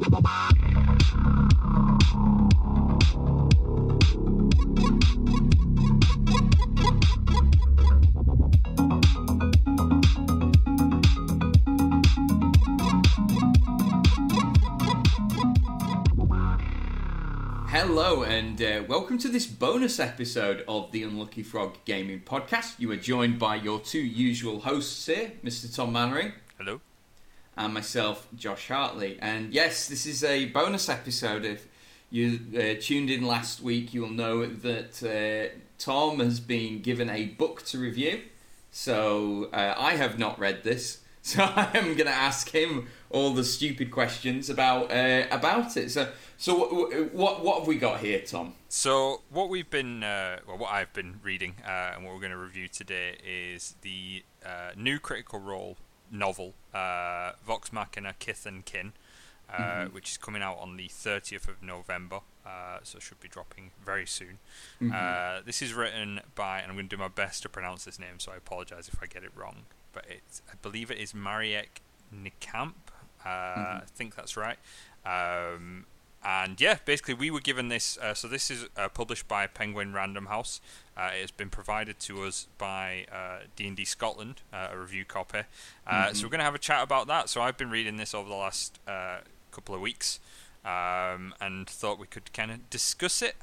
Hello, and uh, welcome to this bonus episode of the Unlucky Frog Gaming Podcast. You are joined by your two usual hosts here, Mr. Tom Mannering. Hello. And myself, Josh Hartley. And yes, this is a bonus episode. If you uh, tuned in last week, you'll know that uh, Tom has been given a book to review. So uh, I have not read this. So I am going to ask him all the stupid questions about uh, about it. So so what, what what have we got here, Tom? So what we've been, uh, well, what I've been reading, uh, and what we're going to review today is the new Critical Role novel, uh, Vox Machina Kith and Kin, uh, mm-hmm. which is coming out on the 30th of November. Uh, so should be dropping very soon. Mm-hmm. this is written by, and I'm going to do my best to pronounce this name, so I apologize if I get it wrong. But it's, I believe it is Marieke Nijkamp. Mm-hmm. I think that's right. Um, and yeah, basically we were given this. Uh, so this is uh, published by Penguin Random House. Uh, it has been provided to us by D and D Scotland, uh, a review copy. Uh, mm-hmm. So we're going to have a chat about that. So I've been reading this over the last uh, couple of weeks. Um, and thought we could kind of discuss it,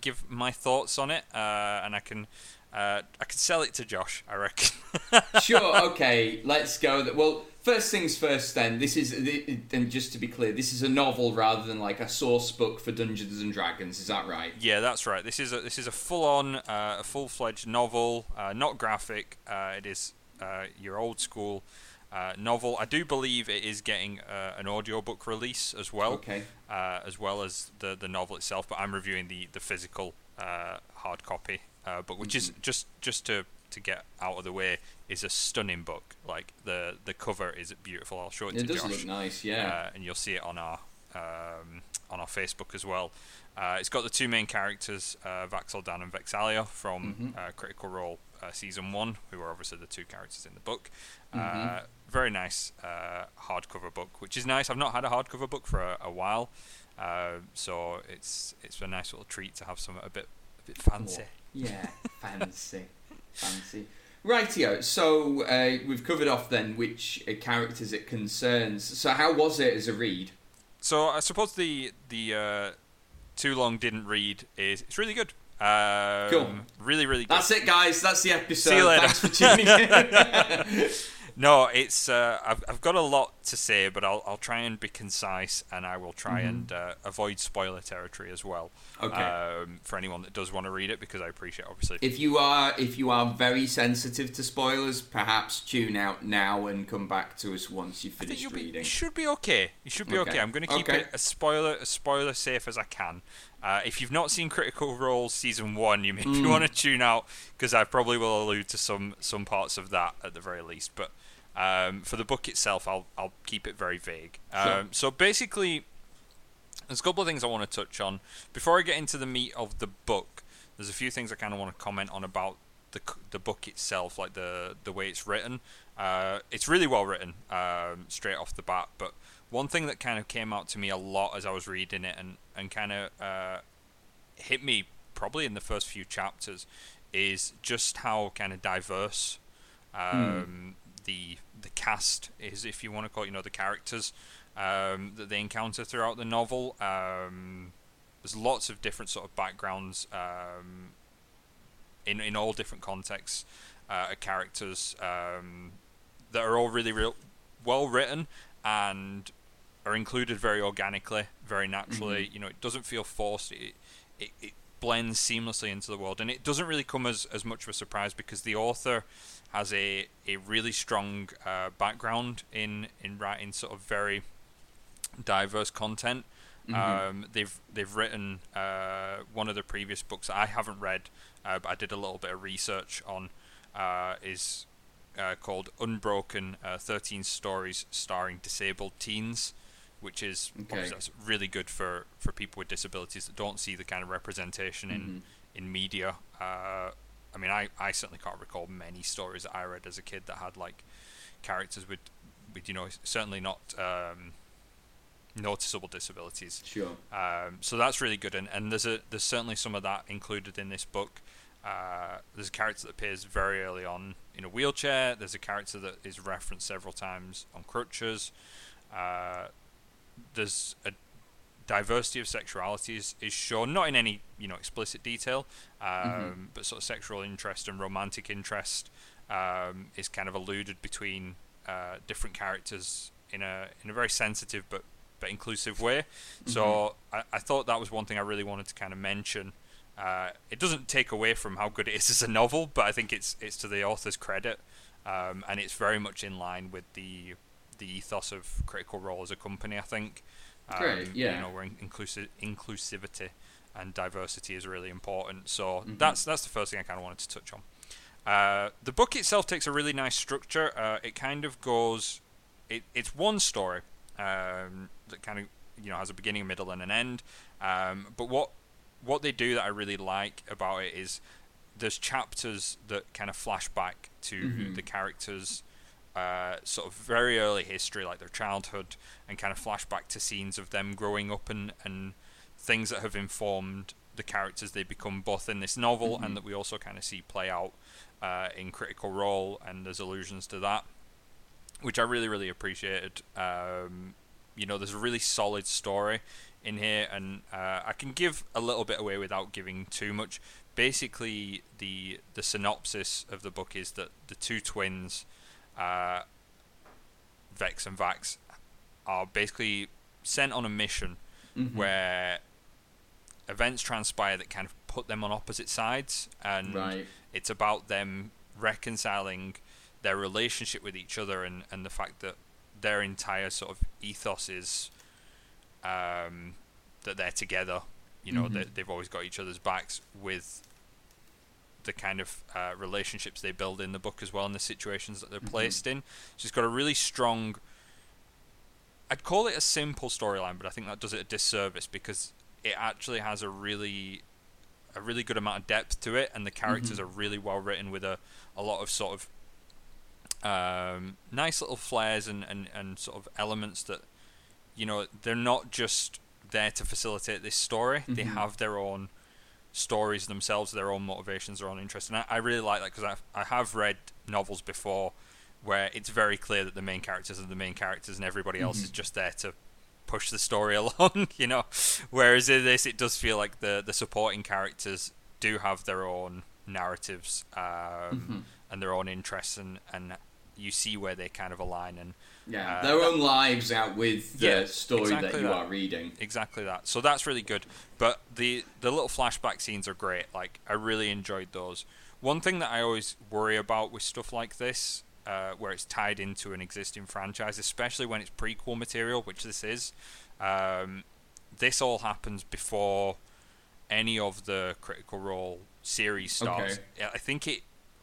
give my thoughts on it, and I can I can sell it to Josh. I reckon. sure. Okay. Let's go. Well, First things first, then. This is, and just to be clear, this is a novel rather than like a source book for Dungeons and Dragons. Is that right? Yeah, that's right. This is a this is a full on, uh, a full fledged novel, uh, not graphic. Uh, it is uh, your old school uh, novel. I do believe it is getting uh, an audiobook release as well. Okay. as well as the the novel itself, but I'm reviewing the the physical hard copy book, which mm-hmm. is just just to to get out of the way is a stunning book. Like the the cover is beautiful. I'll show it, it to does look nice, yeah. Uh, and you'll see it on our um, on our Facebook as well. Uh, it's got the two main characters, uh, Vax'ildan and Vex'ahlia from mm-hmm. Uh, Critical Role uh, season one, who are obviously the two characters in the book. Uh, mm-hmm. very nice hardcover book, which is nice. I've not had a hardcover book for a, a while, so it's it's a nice little treat to have something a bit a bit fancy. Yeah, fancy fancy. Rightio. So uh, we've covered off then which uh, characters it concerns. So how was it as a read? So I suppose the the uh, too long didn't read is it's really good. Um, cool. Really, really good. That's it, guys. That's the episode. See you later. Thanks for tuning in. no, it's uh, I've, I've got a lot to say, but I'll I'll try and be concise, and I will try mm-hmm. and uh, avoid spoiler territory as well. Okay. Um, for anyone that does want to read it, because I appreciate obviously. If you are if you are very sensitive to spoilers, perhaps tune out now and come back to us once you've finished reading. Be, you should be okay. You should be okay. okay. I'm going to keep okay. it as spoiler as spoiler safe as I can. Uh, if you've not seen Critical Role season one, you maybe mm. want to tune out because I probably will allude to some some parts of that at the very least. But um, for the book itself, I'll I'll keep it very vague. Um, sure. So basically, there's a couple of things I want to touch on before I get into the meat of the book. There's a few things I kind of want to comment on about the the book itself, like the the way it's written. Uh, it's really well written, um, straight off the bat. But one thing that kind of came out to me a lot as I was reading it and and kind of uh, hit me probably in the first few chapters is just how kind of diverse um, mm. the the cast is, if you want to call it, you know, the characters um, that they encounter throughout the novel. Um, there's lots of different sort of backgrounds um, in in all different contexts, uh, characters um, that are all really real, well written and are included very organically, very naturally. Mm-hmm. You know, it doesn't feel forced. It, it, it blends seamlessly into the world, and it doesn't really come as, as much of a surprise because the author has a, a really strong uh, background in in writing sort of very diverse content. Mm-hmm. Um, they've they've written uh, one of the previous books that I haven't read, uh, but I did a little bit of research on. Uh, is uh, called Unbroken: uh, Thirteen Stories Starring Disabled Teens, which is okay. that's really good for, for people with disabilities that don't see the kind of representation in mm-hmm. in media. Uh, I mean, I, I certainly can't recall many stories that I read as a kid that had like characters with with you know certainly not. Um, noticeable disabilities. Sure. Um, so that's really good, and, and there's a there's certainly some of that included in this book. Uh, there's a character that appears very early on in a wheelchair. There's a character that is referenced several times on crutches. Uh, there's a diversity of sexualities is shown, not in any you know explicit detail, um, mm-hmm. but sort of sexual interest and romantic interest um, is kind of alluded between uh, different characters in a in a very sensitive but but inclusive way. Mm-hmm. So I, I thought that was one thing I really wanted to kind of mention. Uh, it doesn't take away from how good it is as a novel, but I think it's it's to the author's credit, um, and it's very much in line with the the ethos of Critical Role as a company. I think. Um, Great. Yeah. You know, where inclusive inclusivity and diversity is really important. So mm-hmm. that's that's the first thing I kind of wanted to touch on. Uh, the book itself takes a really nice structure. Uh, it kind of goes, it, it's one story um, that kind of you know has a beginning, a middle, and an end. Um, but what what they do that I really like about it is there's chapters that kind of flash back to mm-hmm. the characters. Uh, sort of very early history, like their childhood, and kind of flash back to scenes of them growing up and, and things that have informed the characters they become both in this novel mm-hmm. and that we also kind of see play out uh, in Critical Role, and there's allusions to that, which I really, really appreciated. Um, you know, there's a really solid story in here, and uh, I can give a little bit away without giving too much. Basically, the the synopsis of the book is that the two twins, uh, Vex and Vax, are basically sent on a mission mm-hmm. where events transpire that kind of put them on opposite sides, and right. it's about them reconciling their relationship with each other and, and the fact that their entire sort of ethos is um, that they're together. You know, mm-hmm. they, they've always got each other's backs with the kind of uh, relationships they build in the book as well and the situations that they're mm-hmm. placed in. So it's got a really strong. I'd call it a simple storyline, but I think that does it a disservice because it actually has a really a really good amount of depth to it, and the characters mm-hmm. are really well written with a, a lot of sort of um, nice little flares and, and, and sort of elements that you know they're not just there to facilitate this story. Mm-hmm. They have their own stories themselves, their own motivations, their own interests, and I, I really like that because I I have read novels before where it's very clear that the main characters are the main characters and everybody else mm-hmm. is just there to push the story along, you know. Whereas in this, it does feel like the the supporting characters do have their own narratives um, mm-hmm. and their own interests, and and you see where they kind of align and yeah, uh, their own lives out with the yeah, story exactly that you that. are reading. Exactly that. So that's really good. But the the little flashback scenes are great. Like I really enjoyed those. One thing that I always worry about with stuff like this uh, where it's tied into an existing franchise, especially when it's prequel material, which this is. Um, this all happens before any of the Critical Role series starts. Okay. I think it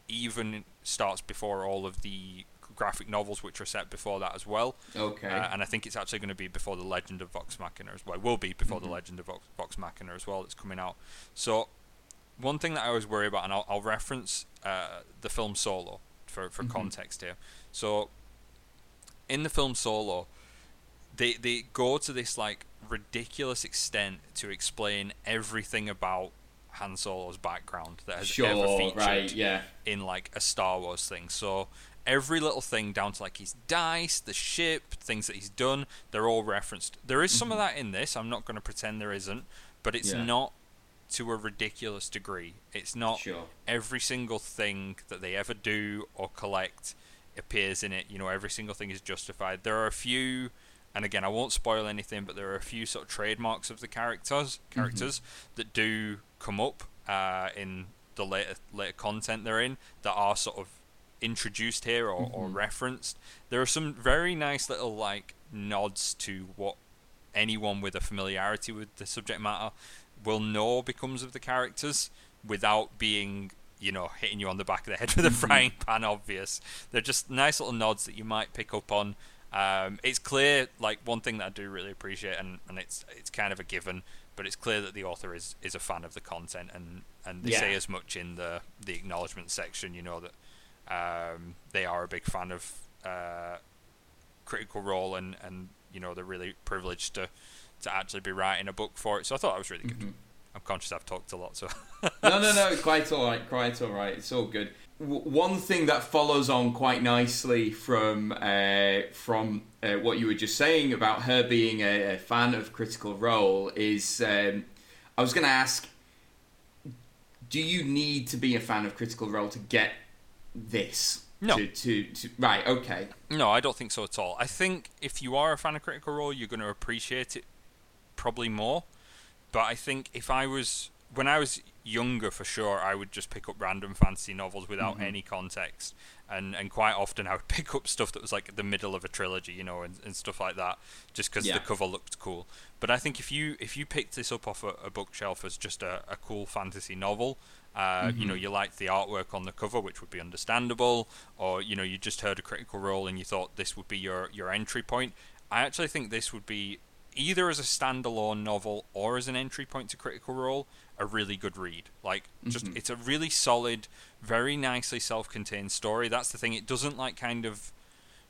even starts before all of the graphic novels, which are set before that as well. Okay. Uh, and I think it's actually going to be before the Legend of Vox Machina as well. It will be before mm-hmm. the Legend of Vox, Vox Machina as well. That's coming out. So one thing that I always worry about, and I'll, I'll reference uh, the film Solo for for mm-hmm. context here. So, in the film Solo, they they go to this like ridiculous extent to explain everything about Han Solo's background that has sure, ever featured right, yeah. in like a Star Wars thing. So every little thing down to like his dice, the ship, things that he's done, they're all referenced. There is some mm-hmm. of that in this. I'm not going to pretend there isn't, but it's yeah. not to a ridiculous degree. It's not sure. every single thing that they ever do or collect appears in it. You know, every single thing is justified. There are a few, and again, I won't spoil anything, but there are a few sort of trademarks of the characters characters mm-hmm. that do come up uh, in the later later content they're in that are sort of introduced here or, mm-hmm. or referenced. There are some very nice little like nods to what anyone with a familiarity with the subject matter will know becomes of the characters without being you know hitting you on the back of the head with a mm-hmm. frying pan obvious they're just nice little nods that you might pick up on um, it's clear like one thing that i do really appreciate and, and it's it's kind of a given but it's clear that the author is, is a fan of the content and, and they yeah. say as much in the the acknowledgement section you know that um, they are a big fan of uh, critical role and and you know they're really privileged to to actually be writing a book for it. So I thought that was really good. Mm-hmm. I'm conscious I've talked a lot, so. no, no, no, quite all right, quite all right. It's all good. One thing that follows on quite nicely from uh, from uh, what you were just saying about her being a, a fan of Critical Role is um, I was going to ask, do you need to be a fan of Critical Role to get this? No. To, to, to, right, okay. No, I don't think so at all. I think if you are a fan of Critical Role, you're going to appreciate it probably more. But I think if I was when I was younger, for sure, I would just pick up random fantasy novels without mm-hmm. any context, and and quite often I would pick up stuff that was like the middle of a trilogy, you know, and, and stuff like that, just because yeah. the cover looked cool. But I think if you if you picked this up off a, a bookshelf as just a, a cool fantasy novel, uh, mm-hmm. you know, mm-hmm. you liked the artwork on the cover, which would be understandable, or you know, you just heard a critical role and you thought this would be your your entry point. I actually think this would be either as a standalone novel or as an entry point to Critical Role, a really good read. Like, just mm-hmm. it's a really solid, very nicely self-contained story. That's the thing. It doesn't like kind of,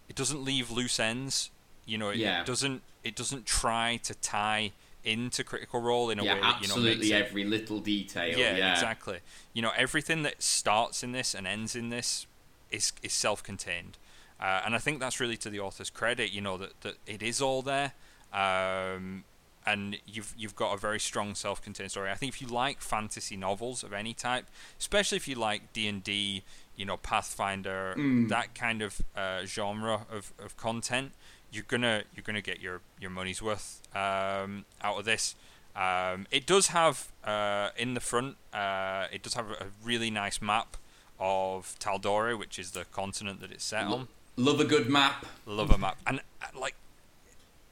it doesn't leave loose ends. You know, it, yeah. it doesn't. It doesn't try to tie into Critical Role in a yeah, way that you know absolutely every little detail. Yeah, yeah, exactly. You know, everything that starts in this and ends in this is is self-contained. Uh, and I think that's really to the author's credit, you know, that, that it is all there. Um, and you've you've got a very strong self-contained story. I think if you like fantasy novels of any type, especially if you like D and D, you know Pathfinder, mm. that kind of uh, genre of, of content, you're gonna you're gonna get your your money's worth um, out of this. Um, it does have uh, in the front, uh, it does have a really nice map of Tal'Dorei, which is the continent that it's set on. Love a good map. Love a map, and uh, like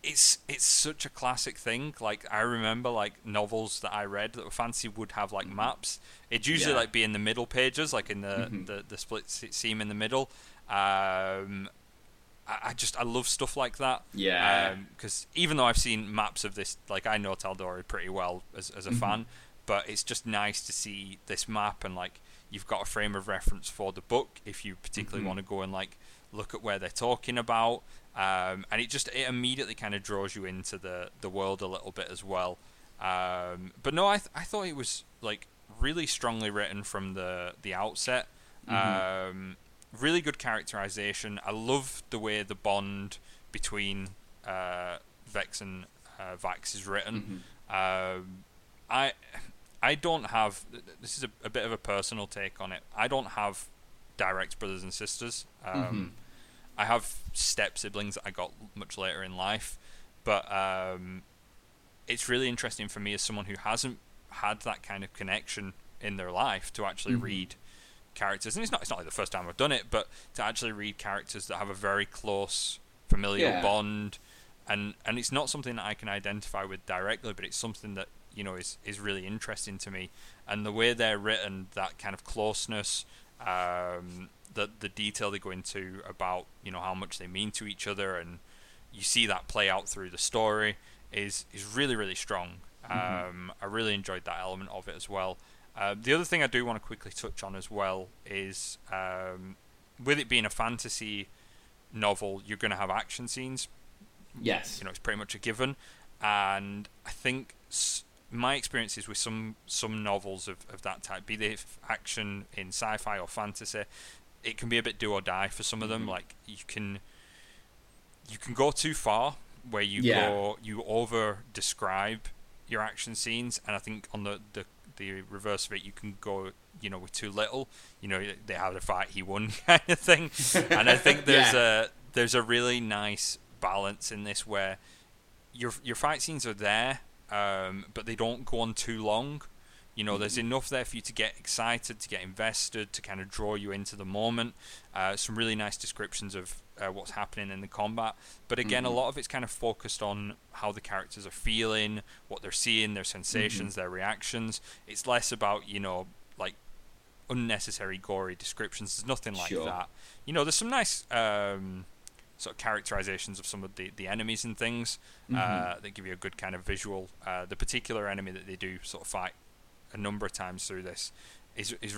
it's it's such a classic thing. Like I remember like novels that I read that were fancy would have like mm-hmm. maps. It'd usually yeah. like be in the middle pages, like in the mm-hmm. the, the split seam in the middle. Um, I, I, just I love stuff like that. Yeah. Because um, even though I've seen maps of this, like I know Tal'Dorei pretty well as as a mm-hmm. fan, but it's just nice to see this map and like you've got a frame of reference for the book if you particularly mm-hmm. want to go and like look at where they're talking about um, and it just it immediately kind of draws you into the the world a little bit as well. Um, but no, I th- I thought it was like really strongly written from the the outset. Mm-hmm. Um, really good characterization. I love the way the bond between uh, Vex and uh, Vax is written. Mm-hmm. Um, I I don't have this is a, a, bit of a personal take on it. I don't have direct brothers and sisters. Um, mm-hmm. I have step siblings that I got much later in life, but um, it's really interesting for me as someone who hasn't had that kind of connection in their life to actually mm-hmm. read characters. And it's not it's not like the first time I've done it, but to actually read characters that have a very close familial yeah. bond, and and it's not something that I can identify with directly, but it's something that you know is is really interesting to me. And the way they're written, that kind of closeness. Um, the the detail they go into about you know how much they mean to each other, and you see that play out through the story is is really really strong. Mm-hmm. Um, I really enjoyed that element of it as well. Uh, the other thing I do want to quickly touch on as well is um, with it being a fantasy novel, you're going to have action scenes. Yes, you know it's pretty much a given, and I think my experiences with some some novels of, of that type, be they action in sci-fi or fantasy, it can be a bit do or die for some of them. Mm-hmm. Like you can you can go too far where you yeah. go you over describe your action scenes, and I think on the, the the reverse of it, you can go you know with too little. You know they had a fight, he won kind of thing, and I think there's yeah. a there's a really nice balance in this where your your fight scenes are there, um, but they don't go on too long. You know, there's mm-hmm. enough there for you to get excited, to get invested, to kind of draw you into the moment. Uh, some really nice descriptions of uh, what's happening in the combat. But again, mm-hmm. a lot of it's kind of focused on how the characters are feeling, what they're seeing, their sensations, mm-hmm. their reactions. It's less about, you know, like unnecessary gory descriptions. There's nothing like sure. that. You know, there's some nice. Um, sort of characterizations of some of the, the enemies and things mm-hmm. uh, that give you a good kind of visual. Uh, the particular enemy that they do sort of fight a number of times through this is is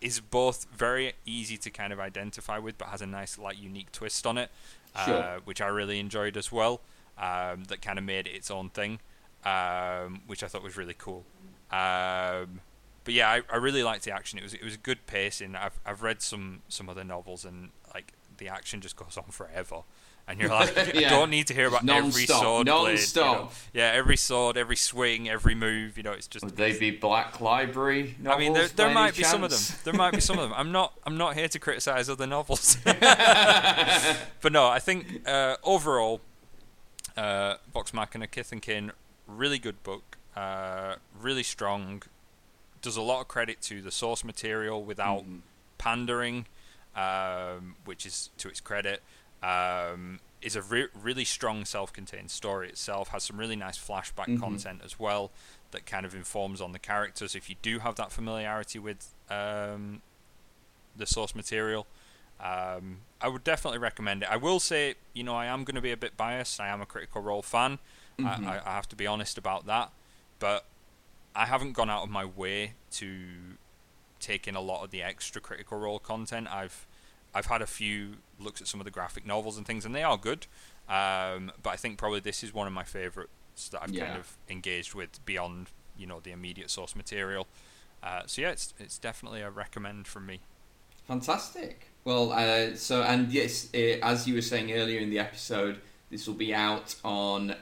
is both very easy to kind of identify with, but has a nice like unique twist on it, uh, sure. uh, which I really enjoyed as well. um, that kind of made it its own thing, um, which I thought was really cool. Um, but yeah, I, I really liked the action. It was it was a good pacing. I've I've read some some other novels and like the action just goes on forever and you're like, yeah. I don't need to hear about Non-stop. every sword Non-stop. Blade, you know? Yeah, every sword, every swing, every move. You know, it's just. Would they be Black Library novels? I mean, there, there might be chance? some of them. There might be some of them. I'm not. I'm not here to criticize other novels. but no, I think uh, overall, uh, Vox Machina, Kith and Kin, really good book. Uh, really strong. Does a lot of credit to the source material without mm-hmm. pandering, um, which is to its credit. Um, is a re- really strong self-contained story itself. Has some really nice flashback mm-hmm. content as well that kind of informs on the characters. If you do have that familiarity with um, the source material, um, I would definitely recommend it. I will say, you know, I am going to be a bit biased. I am a Critical Role fan. Mm-hmm. I, I have to be honest about that, but I haven't gone out of my way to take in a lot of the extra Critical Role content. I've I've had a few looks at some of the graphic novels and things, and they are good. Um, but I think probably this is one of my favourites that I've yeah. kind of engaged with beyond you know the immediate source material. Uh, so yeah, it's it's definitely a recommend from me. Fantastic. Well, uh, so and yes, uh, as you were saying earlier in the episode, this will be out on uh,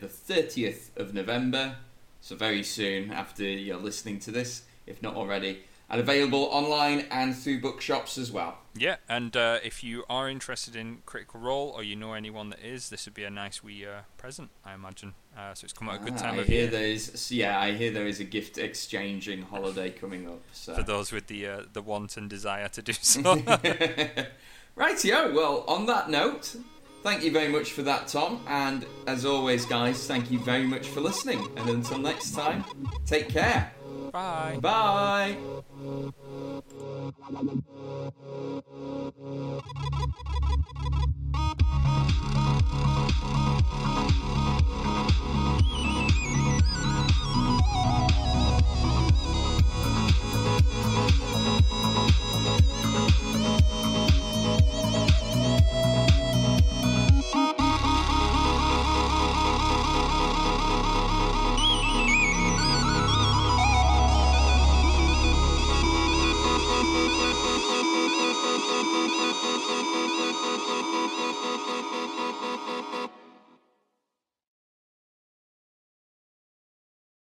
the thirtieth of November. So very soon after you're listening to this, if not already and available online and through bookshops as well. Yeah, and uh, if you are interested in Critical Role or you know anyone that is, this would be a nice wee uh, present, I imagine. Uh, so it's come at a good ah, time I of hear year. There is, yeah, I hear there is a gift exchanging holiday coming up. So. For those with the uh, the want and desire to do so. Rightio. Well, on that note, thank you very much for that, Tom. And as always, guys, thank you very much for listening. And until next time, take care. Bye. Bye. Bye.